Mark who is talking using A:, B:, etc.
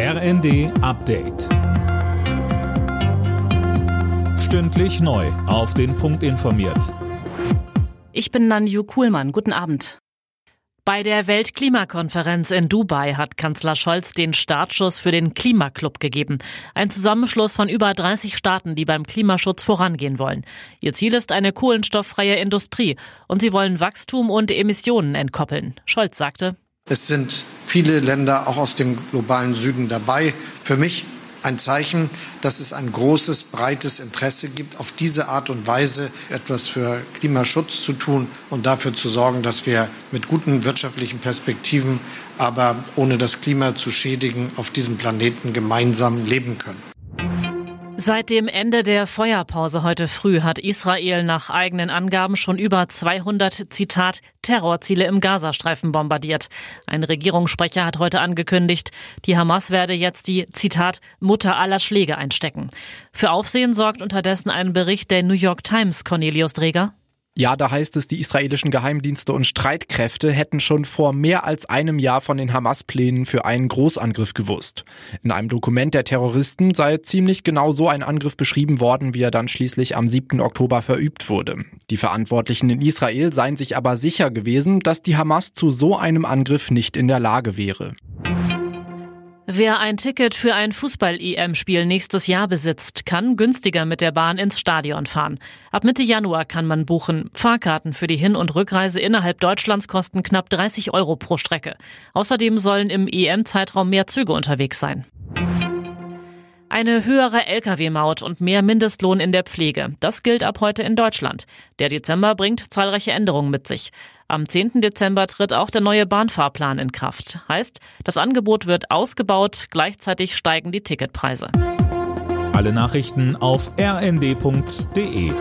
A: RND Update. Stündlich neu. Auf den Punkt informiert.
B: Ich bin Nanju Kuhlmann. Guten Abend. Bei der Weltklimakonferenz in Dubai hat Kanzler Scholz den Startschuss für den Klimaclub gegeben. Ein Zusammenschluss von über 30 Staaten, die beim Klimaschutz vorangehen wollen. Ihr Ziel ist eine kohlenstofffreie Industrie und sie wollen Wachstum und Emissionen entkoppeln. Scholz sagte,
C: es sind viele Länder auch aus dem globalen Süden dabei. Für mich ein Zeichen, dass es ein großes, breites Interesse gibt, auf diese Art und Weise etwas für Klimaschutz zu tun und dafür zu sorgen, dass wir mit guten wirtschaftlichen Perspektiven, aber ohne das Klima zu schädigen, auf diesem Planeten gemeinsam leben können.
B: Seit dem Ende der Feuerpause heute früh hat Israel nach eigenen Angaben schon über 200 Zitat Terrorziele im Gazastreifen bombardiert. Ein Regierungssprecher hat heute angekündigt, die Hamas werde jetzt die Zitat Mutter aller Schläge einstecken. Für Aufsehen sorgt unterdessen ein Bericht der New York Times Cornelius Dreger.
D: Ja, da heißt es, die israelischen Geheimdienste und Streitkräfte hätten schon vor mehr als einem Jahr von den Hamas-Plänen für einen Großangriff gewusst. In einem Dokument der Terroristen sei ziemlich genau so ein Angriff beschrieben worden, wie er dann schließlich am 7. Oktober verübt wurde. Die Verantwortlichen in Israel seien sich aber sicher gewesen, dass die Hamas zu so einem Angriff nicht in der Lage wäre.
B: Wer ein Ticket für ein Fußball-EM-Spiel nächstes Jahr besitzt, kann günstiger mit der Bahn ins Stadion fahren. Ab Mitte Januar kann man buchen. Fahrkarten für die Hin- und Rückreise innerhalb Deutschlands kosten knapp 30 Euro pro Strecke. Außerdem sollen im EM-Zeitraum mehr Züge unterwegs sein. Eine höhere Lkw-Maut und mehr Mindestlohn in der Pflege. Das gilt ab heute in Deutschland. Der Dezember bringt zahlreiche Änderungen mit sich. Am 10. Dezember tritt auch der neue Bahnfahrplan in Kraft. Heißt, das Angebot wird ausgebaut, gleichzeitig steigen die Ticketpreise.
A: Alle Nachrichten auf rnd.de